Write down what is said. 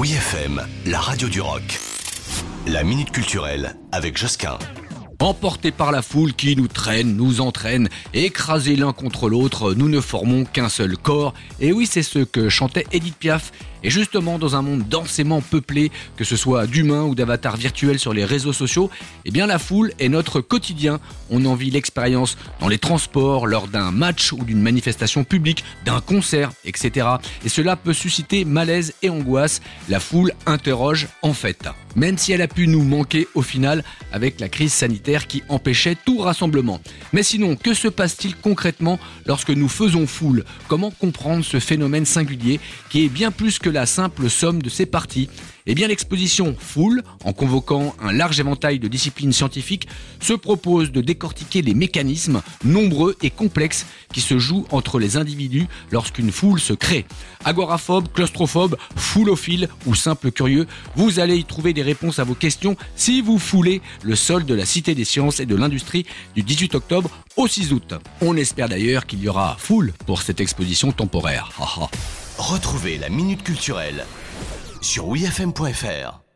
Oui FM, la radio du rock. La minute culturelle avec Josquin. Emportés par la foule qui nous traîne, nous entraîne, écrasés l'un contre l'autre, nous ne formons qu'un seul corps. Et oui, c'est ce que chantait Edith Piaf. Et justement, dans un monde densément peuplé, que ce soit d'humains ou d'avatars virtuels sur les réseaux sociaux, eh bien la foule est notre quotidien. On en vit l'expérience dans les transports, lors d'un match ou d'une manifestation publique, d'un concert, etc. Et cela peut susciter malaise et angoisse. La foule interroge en fait. Même si elle a pu nous manquer au final avec la crise sanitaire qui empêchait tout rassemblement. Mais sinon, que se passe-t-il concrètement lorsque nous faisons foule? Comment comprendre ce phénomène singulier qui est bien plus que la simple somme de ses parties Eh bien l'exposition Foule, en convoquant un large éventail de disciplines scientifiques, se propose de décortiquer les mécanismes nombreux et complexes qui se jouent entre les individus lorsqu'une foule se crée. Agoraphobe, claustrophobe, foulophile ou simple curieux, vous allez y trouver des réponses à vos questions si vous foulez le sol de la Cité des sciences et de l'industrie du 18 octobre au 6 août. On espère d'ailleurs qu'il y aura foule pour cette exposition temporaire. Retrouvez la minute culturelle sur wfm.fr.